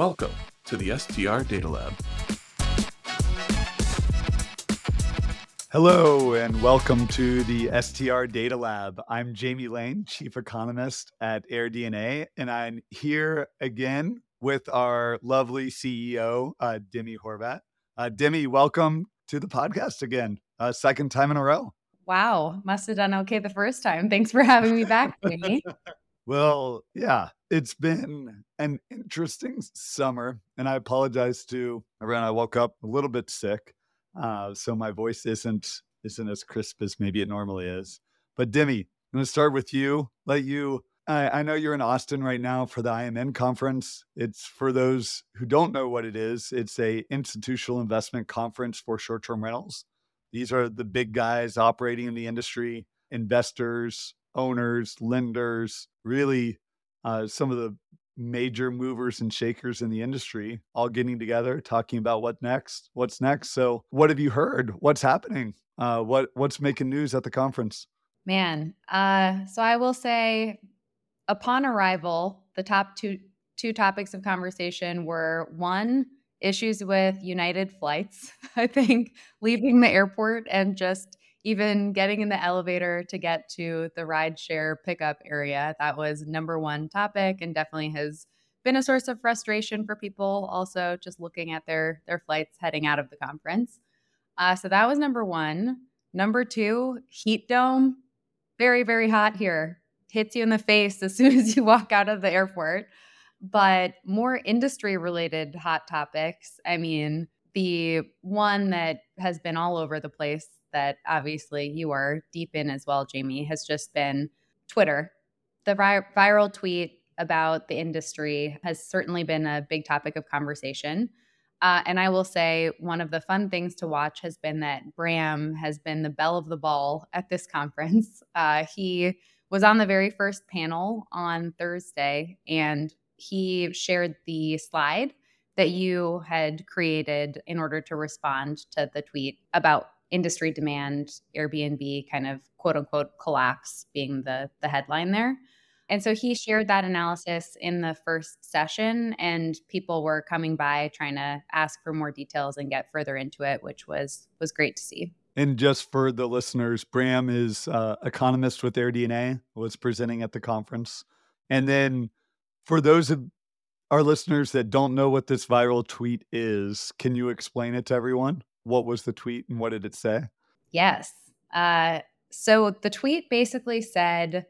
Welcome to the STR Data Lab. Hello, and welcome to the STR Data Lab. I'm Jamie Lane, Chief Economist at AirDNA, and I'm here again with our lovely CEO, uh, Demi Horvat. Uh, Demi, welcome to the podcast again, uh, second time in a row. Wow, must have done okay the first time. Thanks for having me back, Jamie. well, yeah, it's been an interesting summer, and I apologize to everyone. I woke up a little bit sick, uh, so my voice isn't isn't as crisp as maybe it normally is. But Demi, I'm going to start with you. Let you I, I know you're in Austin right now for the IMN conference. It's for those who don't know what it is. It's a institutional investment conference for short-term rentals. These are the big guys operating in the industry, investors, owners, lenders, really uh, some of the major movers and shakers in the industry all getting together talking about what next what's next. So what have you heard? What's happening? Uh, what what's making news at the conference? Man uh, so i will say upon arrival, the top two two topics of conversation were one issues with United flights. I think leaving the airport and just even getting in the elevator to get to the rideshare pickup area. That was number one topic and definitely has been a source of frustration for people also just looking at their their flights heading out of the conference. Uh, so that was number one. Number two, heat dome. Very, very hot here hits you in the face as soon as you walk out of the airport. But more industry related hot topics. I mean, the one that has been all over the place that obviously you are deep in as well, Jamie, has just been Twitter. The vi- viral tweet about the industry has certainly been a big topic of conversation. Uh, and I will say one of the fun things to watch has been that Bram has been the belle of the ball at this conference. Uh, he was on the very first panel on Thursday, and he shared the slide that you had created in order to respond to the tweet about industry demand, Airbnb kind of quote unquote collapse being the the headline there. And so he shared that analysis in the first session, and people were coming by trying to ask for more details and get further into it, which was was great to see. And just for the listeners, Bram is uh, economist with AirDNA, was presenting at the conference. And then for those of our listeners that don't know what this viral tweet is, can you explain it to everyone? What was the tweet and what did it say? Yes. Uh, so the tweet basically said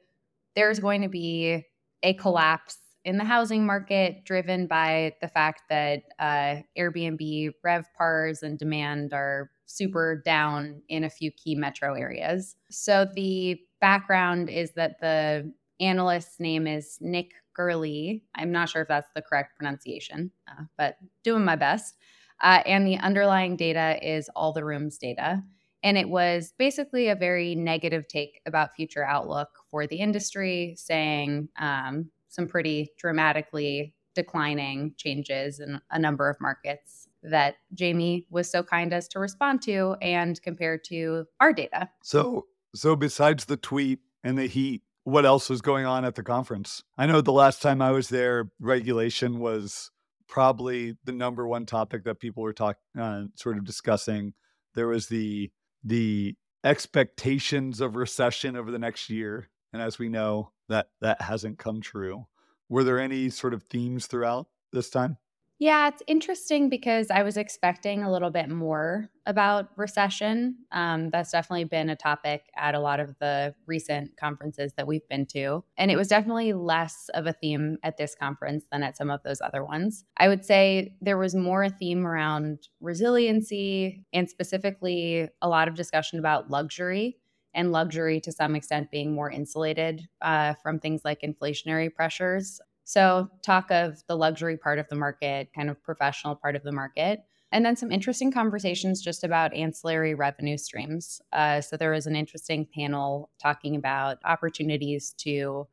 there's going to be a collapse in the housing market driven by the fact that uh, Airbnb RevPARs and demand are super down in a few key metro areas. So the background is that the analyst's name is Nick Gerli. I'm not sure if that's the correct pronunciation, uh, but doing my best. Uh, and the underlying data is AllTheRooms data. And it was basically a very negative take about future outlook for the industry, saying um, some pretty dramatically declining changes in a number of markets that Jamie was so kind as to respond to and compare to our data. So, so besides the tweet and the heat, what else was going on at the conference? I know the last time I was there, regulation was probably the number one topic that people were talking, uh, sort of discussing. There was the the expectations of recession over the next year, and as we know, that that hasn't come true. Were there any sort of themes throughout this time? Yeah, it's interesting because I was expecting a little bit more about recession. Um, that's definitely been a topic at a lot of the recent conferences that we've been to. And it was definitely less of a theme at this conference than at some of those other ones. I would say there was more a theme around resiliency and specifically a lot of discussion about luxury and luxury to some extent being more insulated uh, from things like inflationary pressures. So, talk of the luxury part of the market, kind of professional part of the market. And then some interesting conversations just about ancillary revenue streams. Uh, so, there was an interesting panel talking about opportunities to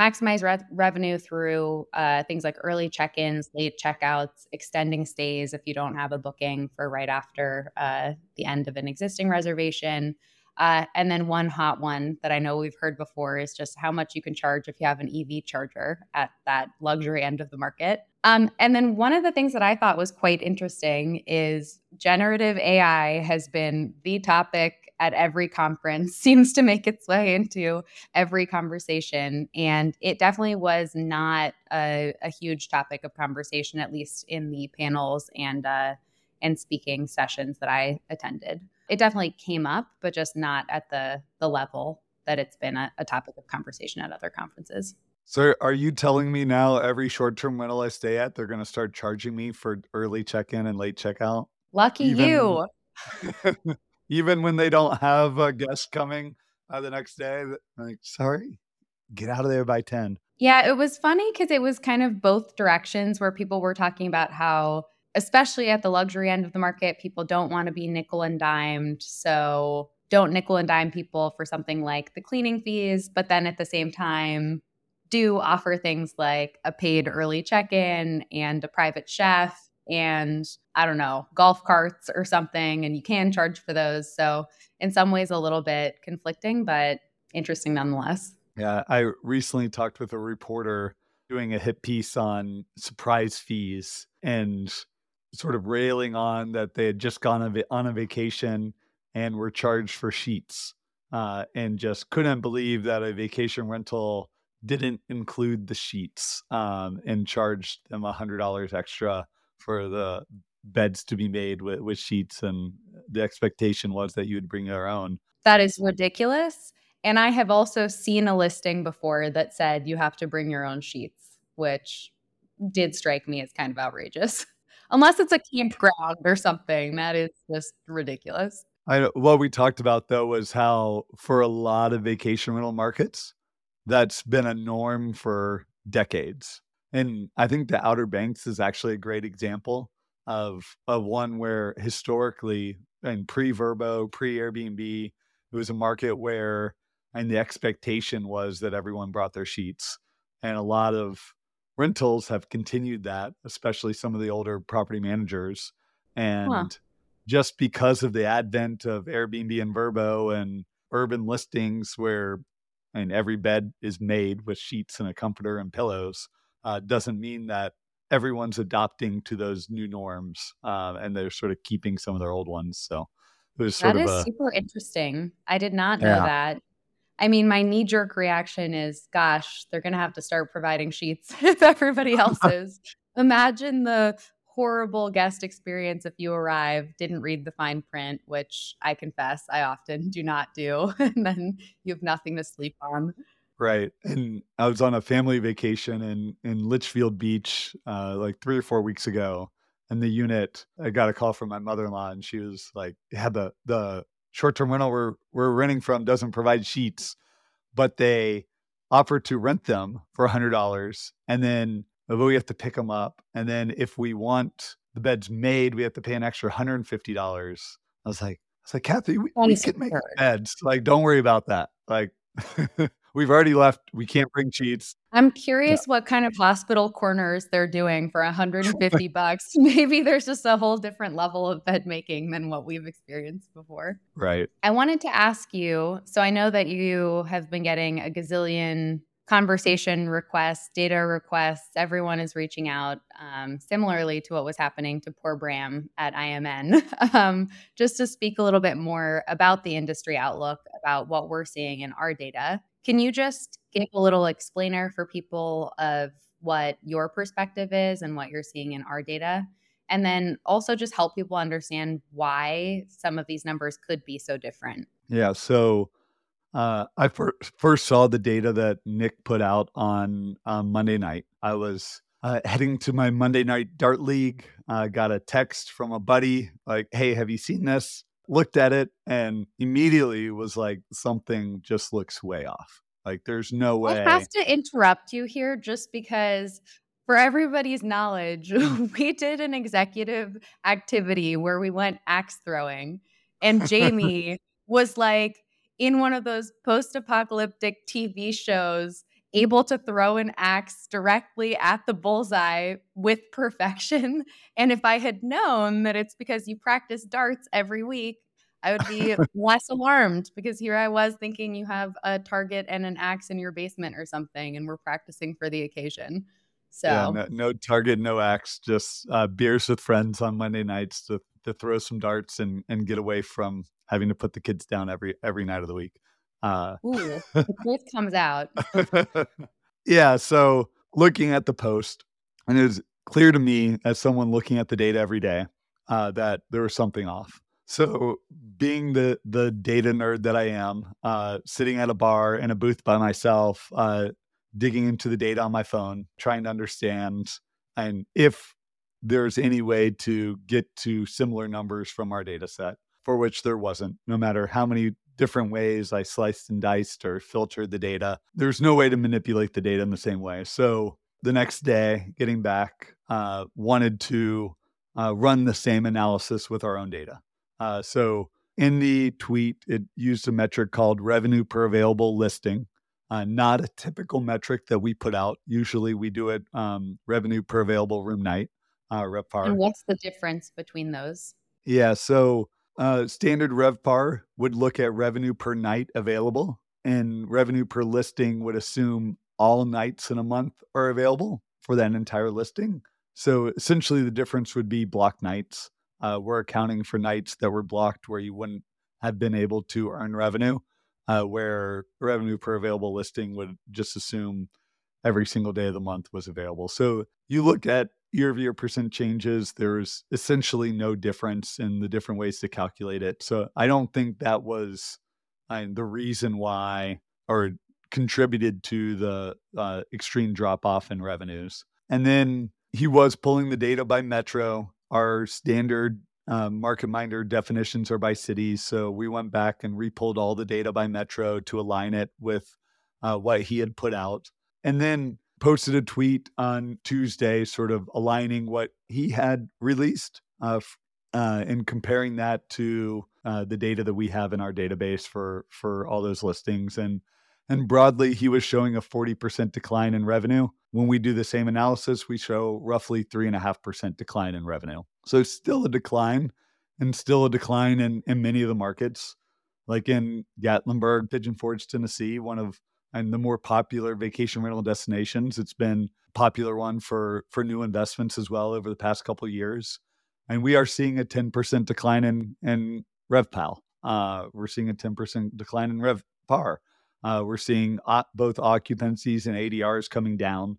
maximize re- revenue through uh, things like early check ins, late checkouts, extending stays if you don't have a booking for right after uh, the end of an existing reservation. Uh, and then one hot one that I know we've heard before is just how much you can charge if you have an EV charger at that luxury end of the market. Um, and then one of the things that I thought was quite interesting is generative AI has been the topic at every conference, seems to make its way into every conversation. And it definitely was not a, a huge topic of conversation, at least in the panels and uh, and speaking sessions that I attended it definitely came up, but just not at the the level that it's been a, a topic of conversation at other conferences. So, are you telling me now every short term rental I stay at, they're going to start charging me for early check in and late checkout? Lucky even, you. even when they don't have a guest coming uh, the next day, like, sorry, get out of there by 10. Yeah, it was funny because it was kind of both directions where people were talking about how especially at the luxury end of the market, people don't want to be nickel and dimed. So don't nickel and dime people for something like the cleaning fees, but then at the same time, do offer things like a paid early check in and a private chef and I don't know, golf carts or something. And you can charge for those. So, in some ways, a little bit conflicting, but interesting nonetheless. Yeah. I recently talked with a reporter doing a hit piece on surprise fees. And sort of railing on that they had just gone on, a vacation and were charged for sheets uh, and just couldn't believe that a vacation rental didn't include the sheets um, and charged them a hundred dollars extra for the beds to be made with, with sheets and the expectation was that you would bring your own. That is ridiculous and i have also seen a listing before that said you have to bring your own sheets which did strike me as kind of outrageous unless it's a campground or something. That is just ridiculous. I know, what we talked about though was how for a lot of vacation rental markets, that's been a norm for decades. And I think the Outer Banks is actually a great example of of one where historically and pre-Vrbo, pre Airbnb, it was a market where and the expectation was that everyone brought their sheets. And a lot of rentals have continued that, especially some of the older property managers. And huh. just because of the advent of Airbnb and Vrbo and urban listings where I mean, every bed is made with sheets and a comforter and pillows, uh, doesn't mean that everyone's adopting to those new norms uh, and they're sort of keeping some of their old ones. So it was sort that of is a, super interesting. I did not know yeah. that. I mean, my knee jerk reaction is, gosh, they're going to have to start providing sheets if everybody else is. Imagine the horrible guest experience if you arrive, didn't read the fine print, which I confess I often do not do. and then you have nothing to sleep on. Right. And I was on a family vacation in, in Litchfield Beach uh, like three or four weeks ago. And the unit, I got a call from my mother in law, and she was like, had the, the short-term rental we're we're renting from doesn't provide sheets, but they offer to rent them for a hundred dollars, and then we have to pick them up, and then if we want the beds made, we have to pay an extra hundred and fifty dollars. I was like, I was like, Kathy, we, we can make beds. Like, don't worry about that. Like, we've already left. We can't bring sheets. I'm curious yeah. what kind of hospital corners they're doing for 150 bucks. Maybe there's just a whole different level of bed making than what we've experienced before. Right. I wanted to ask you so I know that you have been getting a gazillion conversation requests, data requests. Everyone is reaching out, um, similarly to what was happening to poor Bram at IMN, um, just to speak a little bit more about the industry outlook, about what we're seeing in our data. Can you just give a little explainer for people of what your perspective is and what you're seeing in our data? And then also just help people understand why some of these numbers could be so different. Yeah. So uh, I fir- first saw the data that Nick put out on Monday night. I was uh, heading to my Monday night dart league. Uh, got a text from a buddy like, "Hey, have you seen this?" Looked at it and immediately was like, something just looks way off. Like, there's no way. I have to interrupt you here just because, for everybody's knowledge, we did an executive activity where we went axe throwing, and Jamie was like in one of those post apocalyptic TV shows able to throw an axe directly at the bullseye with perfection. And if I had known that it's because you practice darts every week, I would be less alarmed because here I was thinking you have a target and an axe in your basement or something, and we're practicing for the occasion. So yeah, no, no target, no axe, just uh, beers with friends on Monday nights to to throw some darts and and get away from having to put the kids down every every night of the week. Uh, Ooh, the truth comes out. yeah. So looking at the post, and it was clear to me as someone looking at the data every day uh, that there was something off. So, being the the data nerd that I am, uh, sitting at a bar in a booth by myself, uh, digging into the data on my phone, trying to understand and if there's any way to get to similar numbers from our data set, for which there wasn't. No matter how many different ways I sliced and diced or filtered the data, there's no way to manipulate the data in the same way. So the next day, getting back, uh, wanted to uh, run the same analysis with our own data. Uh, so in the tweet, it used a metric called revenue per available listing, uh, not a typical metric that we put out. Usually we do it um, revenue per available room night, uh, RevPAR. And what's the difference between those? Yeah. So uh, standard RevPAR would look at revenue per night available, and revenue per listing would assume all nights in a month are available for that entire listing. So essentially, the difference would be block nights. Uh, we're accounting for nights that were blocked where you wouldn't have been able to earn revenue, uh, where revenue per available listing would just assume every single day of the month was available. So you look at year over year percent changes, there's essentially no difference in the different ways to calculate it. So I don't think that was uh, the reason why or contributed to the uh, extreme drop off in revenues. And then he was pulling the data by metro. Our standard um, MarketMinder definitions are by cities. So we went back and repulled all the data by metro to align it with uh, what he had put out. And then posted a tweet on Tuesday, sort of aligning what he had released uh, uh, and comparing that to uh, the data that we have in our database for for all those listings. And and broadly, he was showing a 40% decline in revenue. When we do the same analysis, we show roughly 3.5% decline in revenue. So still a decline and still a decline in, in many of the markets, like in Gatlinburg, Pigeon Forge, Tennessee, one of and the more popular vacation rental destinations. It's been popular one for for new investments as well over the past couple years. And we are seeing a 10% decline in in RevPAL. Uh, we're seeing a 10% decline in RevPAR. Uh, we're seeing o- both occupancies and ADRs coming down,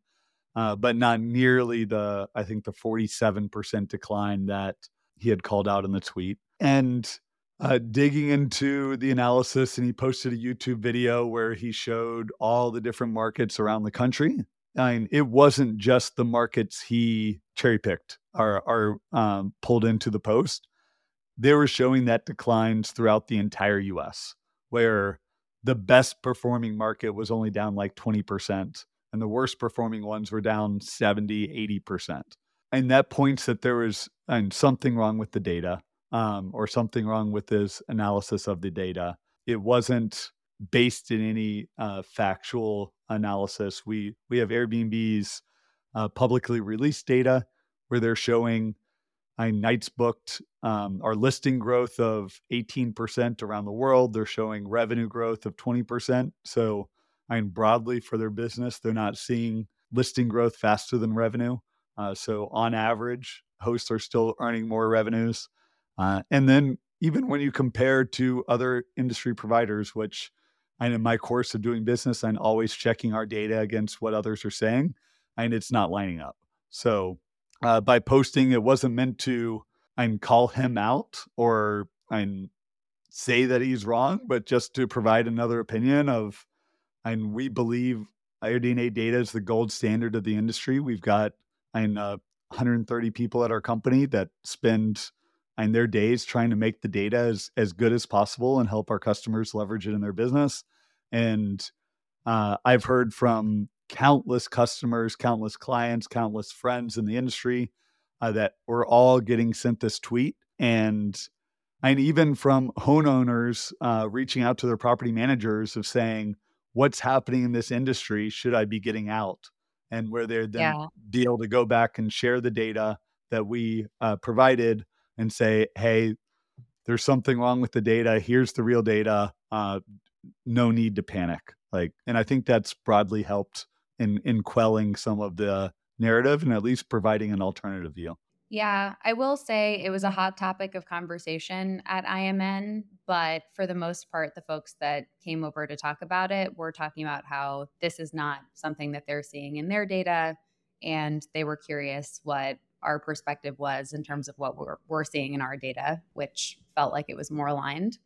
uh, but not nearly the, I think, the 47% decline that he had called out in the tweet. And uh, digging into the analysis, and he posted a YouTube video where he showed all the different markets around the country. I mean, it wasn't just the markets he cherry picked or, or um, pulled into the post. They were showing that declines throughout the entire US, where the best performing market was only down like 20%, and the worst performing ones were down 70, 80%. And that points that there was and something wrong with the data um, or something wrong with this analysis of the data. It wasn't based in any uh, factual analysis. We we have Airbnb's uh, publicly released data where they're showing I nights booked um, our listing growth of 18% around the world. They're showing revenue growth of 20%. So, I mean, broadly for their business, they're not seeing listing growth faster than revenue. Uh, so, on average, hosts are still earning more revenues. Uh, and then, even when you compare to other industry providers, which and in my course of doing business, I'm always checking our data against what others are saying, and it's not lining up. So, uh, by posting. It wasn't meant to and call him out or and say that he's wrong, but just to provide another opinion of. And we believe AirDNA data is the gold standard of the industry. We've got and uh, 130 people at our company that spend and their days trying to make the data as, as good as possible and help our customers leverage it in their business. And uh, I've heard from countless customers, countless clients, countless friends in the industry uh, that we're all getting sent this tweet. And and even from homeowners uh, reaching out to their property managers of saying, what's happening in this industry? Should I be getting out? And where they're then yeah. be able to go back and share the data that we uh, provided and say, hey, there's something wrong with the data. Here's the real data. Uh, no need to panic. Like, and I think that's broadly helped in in quelling some of the narrative and at least providing an alternative view. Yeah, I will say it was a hot topic of conversation at IMN, but for the most part, the folks that came over to talk about it were talking about how this is not something that they're seeing in their data. And they were curious what our perspective was in terms of what we're, we're seeing in our data, which felt like it was more aligned.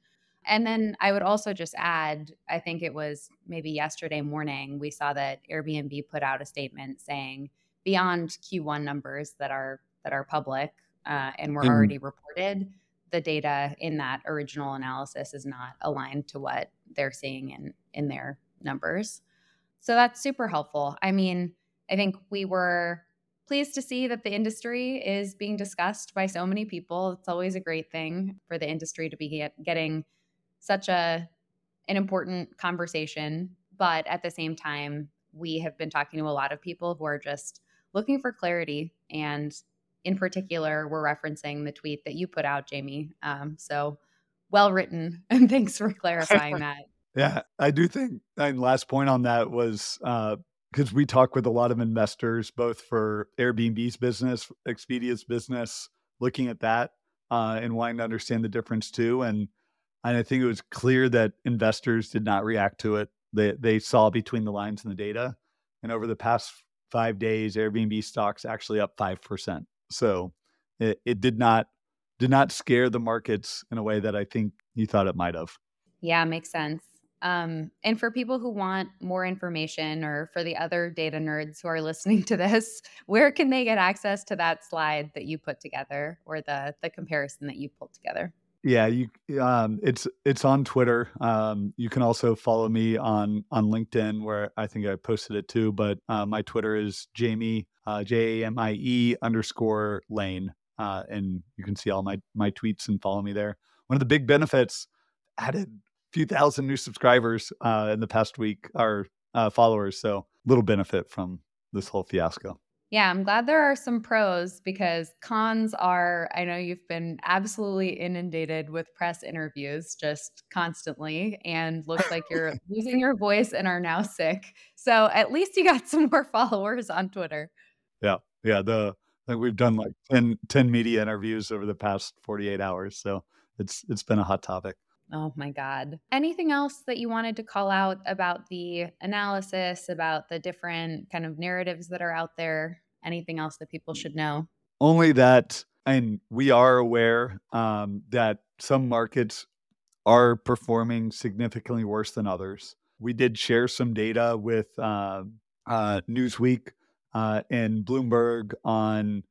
And then I would also just add, I think it was maybe yesterday morning, we saw that Airbnb put out a statement saying beyond Q1 numbers that are that are public uh, and were mm. already reported, the data in that original analysis is not aligned to what they're seeing in in their numbers. So that's super helpful. I mean, I think we were pleased to see that the industry is being discussed by so many people. It's always a great thing for the industry to be get, getting such a an important conversation, but at the same time, we have been talking to a lot of people who are just looking for clarity and in particular, we're referencing the tweet that you put out, Jamie. Um, so well written, and thanks for clarifying that. Yeah, I do think. And last point on that was because we talk with a lot of investors, both for Airbnb's business, Expedia's business, looking at that uh, and wanting to understand the difference too. And and I think it was clear that investors did not react to it. They they saw between the lines in the data, and over the past five days, Airbnb stocks actually up five percent. So it, it did not did not scare the markets in a way that I think you thought it might have. Yeah, makes sense. Um, and for people who want more information, or for the other data nerds who are listening to this, where can they get access to that slide that you put together, or the the comparison that you pulled together? Yeah, you um, it's it's on Twitter. Um, you can also follow me on on LinkedIn where I think I posted it too. But uh, my Twitter is Jamie uh, J A M I E underscore Lane, uh, and you can see all my my tweets and follow me there. One of the big benefits added few thousand new subscribers uh, in the past week, our uh, followers. So little benefit from this whole fiasco. Yeah, I'm glad there are some pros because cons are, I know you've been absolutely inundated with press interviews just constantly and looks like you're losing your voice and are now sick. So at least you got some more followers on Twitter. Yeah. Yeah. The, like we've done like 10, 10 media interviews over the past 48 hours. So it's, it's been a hot topic. Oh my God. Anything else that you wanted to call out about the analysis, about the different kind of narratives that are out there? Anything else that people should know? Only that, and we are aware um, that some markets are performing significantly worse than others. We did share some data with uh, uh, Newsweek uh, and Bloomberg on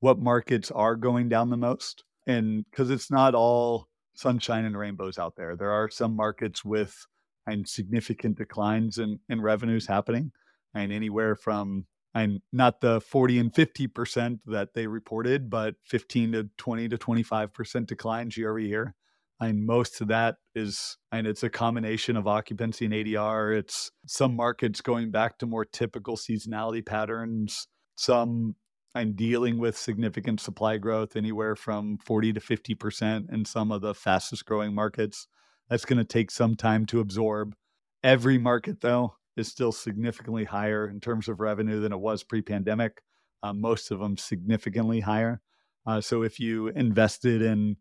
what markets are going down the most. And because it's not all sunshine and rainbows out there. There are some markets with and significant declines in, in revenues happening, and anywhere from and not the 40 and 50 percent that they reported, but 15 to 20 to 25 percent declines year over year. And most of that is, and it's a combination of occupancy and ADR. It's some markets going back to more typical seasonality patterns, some and dealing with significant supply growth, anywhere from 40 to 50% in some of the fastest growing markets. That's going to take some time to absorb. Every market, though, is still significantly higher in terms of revenue than it was pre pandemic. Uh, most of them significantly higher. Uh, so if you invested in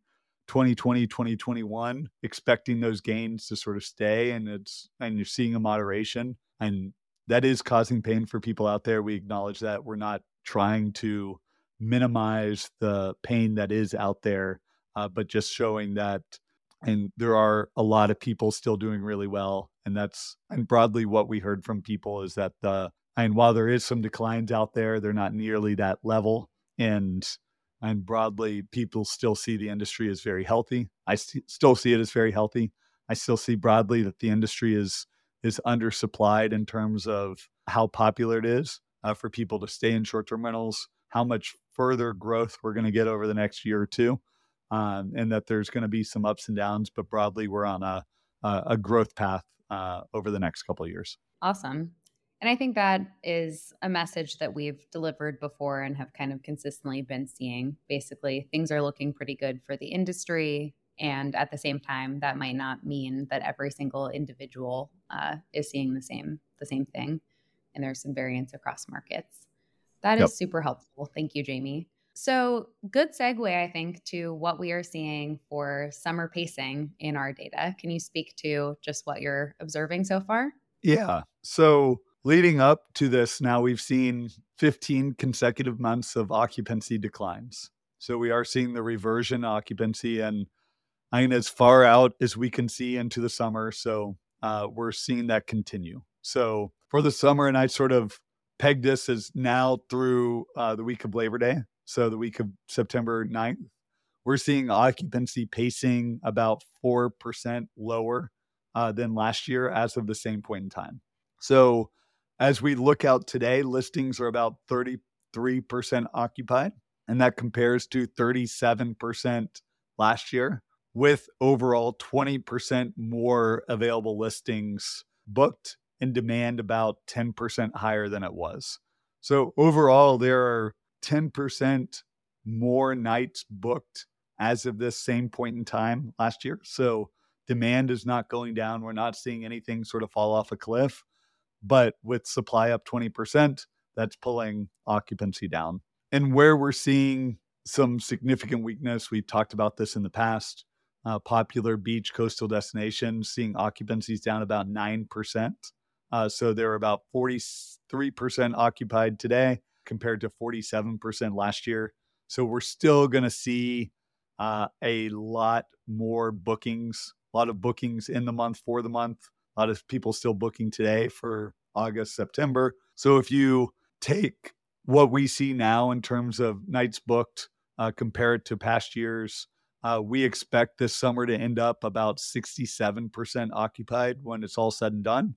2020, 2021, expecting those gains to sort of stay and it's and you're seeing a moderation and that is causing pain for people out there. We acknowledge that. We're not trying to minimize the pain that is out there, uh, but just showing that. And there are a lot of people still doing really well. And that's, and broadly, what we heard from people is that the, and while there is some declines out there, they're not nearly that level. And, and broadly, people still see the industry as very healthy. I st- still see it as very healthy. I still see broadly that the industry is is undersupplied in terms of how popular it is uh, for people to stay in short term rentals, how much further growth we're going to get over the next year or two, um, and that there's going to be some ups and downs, but broadly, we're on a, a growth path uh, over the next couple of years. Awesome. And I think that is a message that we've delivered before and have kind of consistently been seeing. Basically, things are looking pretty good for the industry. And at the same time, that might not mean that every single individual uh, is seeing the same the same thing, and there's some variance across markets. That Yep. is super helpful. Thank you, Jamie. So, good segue, I think, to what we are seeing for summer pacing in our data. Can you speak to just what you're observing so far? Yeah. So leading up to this, now we've seen 15 consecutive months of occupancy declines. So we are seeing the reversion occupancy and I mean, as far out as we can see into the summer. So uh, we're seeing that continue. So for the summer, and I sort of pegged this as now through uh, the week of Labor Day. So the week of September 9th, we're seeing occupancy pacing about 4% lower uh, than last year as of the same point in time. So as we look out today, listings are about 33% occupied, and that compares to 37% last year, with overall 20% more available listings booked and demand about 10% higher than it was. So overall, there are 10% more nights booked as of this same point in time last year. So demand is not going down. We're not seeing anything sort of fall off a cliff. But with supply up 20%, that's pulling occupancy down. And where we're seeing some significant weakness, we've talked about this in the past. Uh, popular beach coastal destinations seeing occupancies down about 9%. Uh, so they're about 43% occupied today compared to 47% last year. So we're still going to see uh, a lot more bookings, a lot of bookings in the month for the month. A lot of people still booking today for August, September. So if you take what we see now in terms of nights booked, uh, compare it to past years, uh, we expect this summer to end up about 67% occupied when it's all said and done.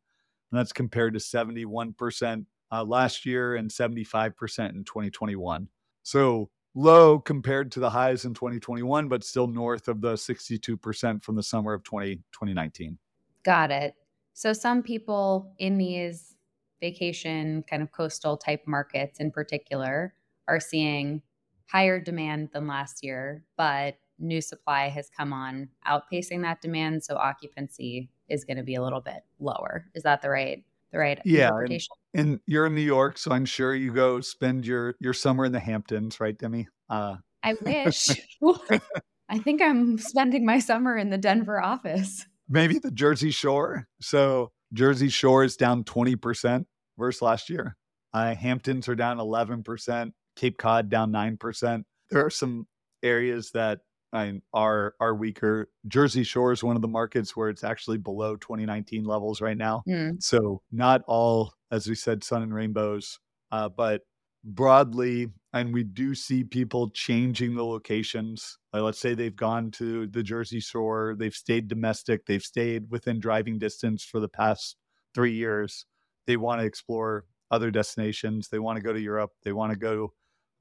And that's compared to 71% uh, last year and 75% in 2021. So low compared to the highs in 2021, but still north of the 62% from the summer of 20, 2019. Got it. So, some people in these vacation kind of coastal type markets in particular are seeing higher demand than last year, but new supply has come on outpacing that demand. So, occupancy is going to be a little bit lower. Is that the right? The right Yeah, and, interpretation? and you're in New York, so I'm sure you go spend your your summer in the Hamptons, right, Demi? Uh, I wish. I think I'm spending my summer in the Denver office. maybe the Jersey Shore. So Jersey Shore is down 20% versus last year. Uh, Hamptons are down 11%. Cape Cod down 9%. There are some areas that I mean, are are weaker. Jersey Shore is one of the markets where it's actually below 2019 levels right now. Hmm. So not all, as we said, sun and rainbows, uh, but broadly, and we do see people changing the locations. Like let's say they've gone to the Jersey Shore, they've stayed domestic, they've stayed within driving distance for the past three years. They want to explore other destinations. They want to go to Europe. They want to go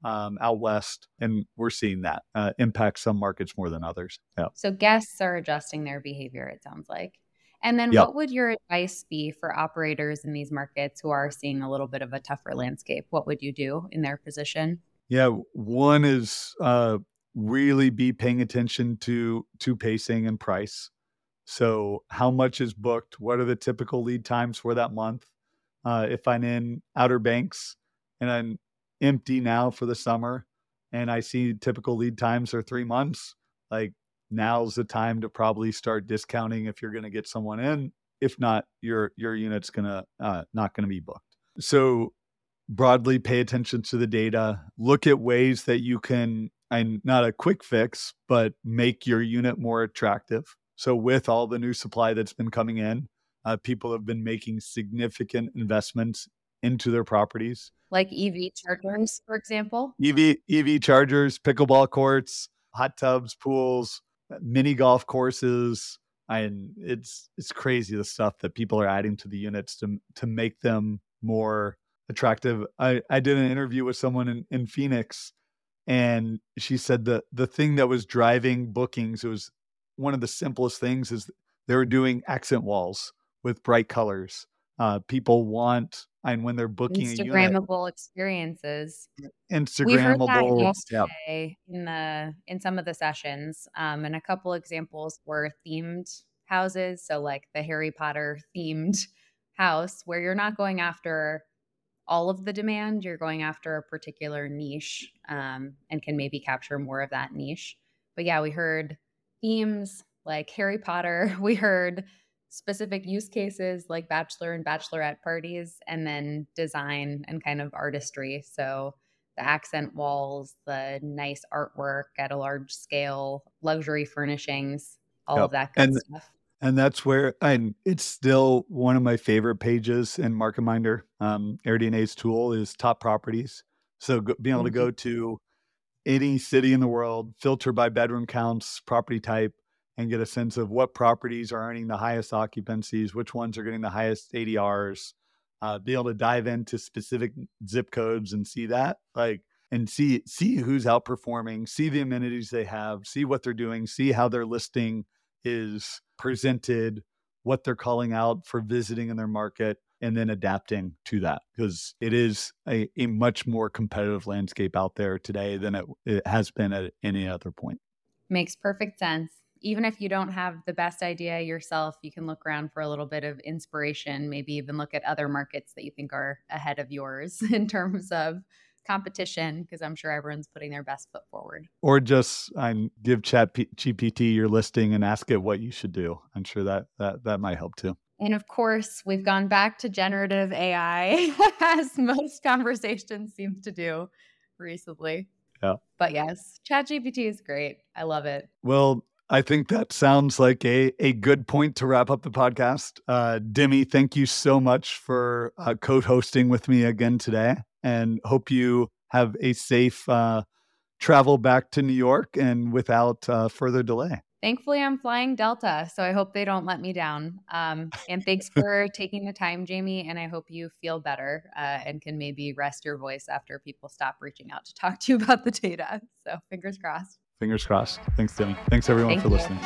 um, out west, and we're seeing that uh, impact some markets more than others. Yeah. So guests are adjusting their behavior, it sounds like. And then Yep. what would your advice be for operators in these markets who are seeing a little bit of a tougher landscape? What would you do in their position? Yeah, one is uh, really be paying attention to to pacing and price. So, how much is booked? What are the typical lead times for that month? Uh, if I'm in Outer Banks and I'm empty now for the summer, and I see typical lead times are three months, like now's the time to probably start discounting if you're going to get someone in. If not, your your unit's gonna uh, not going to be booked. So broadly pay attention to the data look at ways that you can and not a quick fix but make your unit more attractive so with all the new supply that's been coming in uh, people have been making significant investments into their properties Like EV chargers, for example? ev ev chargers pickleball courts hot tubs pools mini golf courses and it's it's crazy the stuff that people are adding to the units to to make them more attractive. I, I did an interview with someone in, in Phoenix and she said that the thing that was driving bookings, it was one of the simplest things is they were doing accent walls with bright colors. Uh, people want, and when they're booking a unit, Instagrammable experiences. We've heard that Instagrammable. Yep. in the in some of the sessions. Um, and a couple examples were themed houses. So like the Harry Potter themed house where you're not going after all of the demand, you're going after a particular niche um, and can maybe capture more of that niche. But yeah, we heard themes like Harry Potter. We heard specific use cases like bachelor and bachelorette parties, and then design and kind of artistry. So the accent walls, the nice artwork at a large scale, luxury furnishings, all Yep. of that good And stuff. and that's where and it's still one of my favorite pages in MarketMinder. Um, AirDNA's tool is top properties. So go, being able to Mhm. go to any city in the world, filter by bedroom counts, property type, and get a sense of what properties are earning the highest occupancies, which ones are getting the highest ADRs. Uh, be able to dive into specific zip codes and see that, like, and see see who's outperforming, see the amenities they have, see what they're doing, see how their listing is presented, what they're calling out for visiting in their market, and then adapting to that because it is a, a much more competitive landscape out there today than it, it has been at any other point. Makes perfect sense. Even if you don't have the best idea yourself, you can look around for a little bit of inspiration, maybe even look at other markets that you think are ahead of yours in terms of competition, because I'm sure everyone's putting their best foot forward. Or just um, give Chat P- GPT your listing and ask it what you should do. I'm sure that that that might help too. And of course, we've gone back to generative AI, as most conversations seem to do recently. Yeah. But yes, ChatGPT is great. I love it. Well, I think that sounds like a, a good point to wrap up the podcast. Uh, Demi, thank you so much for uh, co hosting with me again today and hope you have a safe uh, travel back to New York and without uh, further delay. Thankfully, I'm flying Delta, so I hope they don't let me down. Um, and thanks for taking the time, Jamie. And I hope you feel better uh, and can maybe rest your voice after people stop reaching out to talk to you about the data. So fingers crossed. Fingers crossed. Thanks, Demi. Thanks, everyone, Thank for you. listening.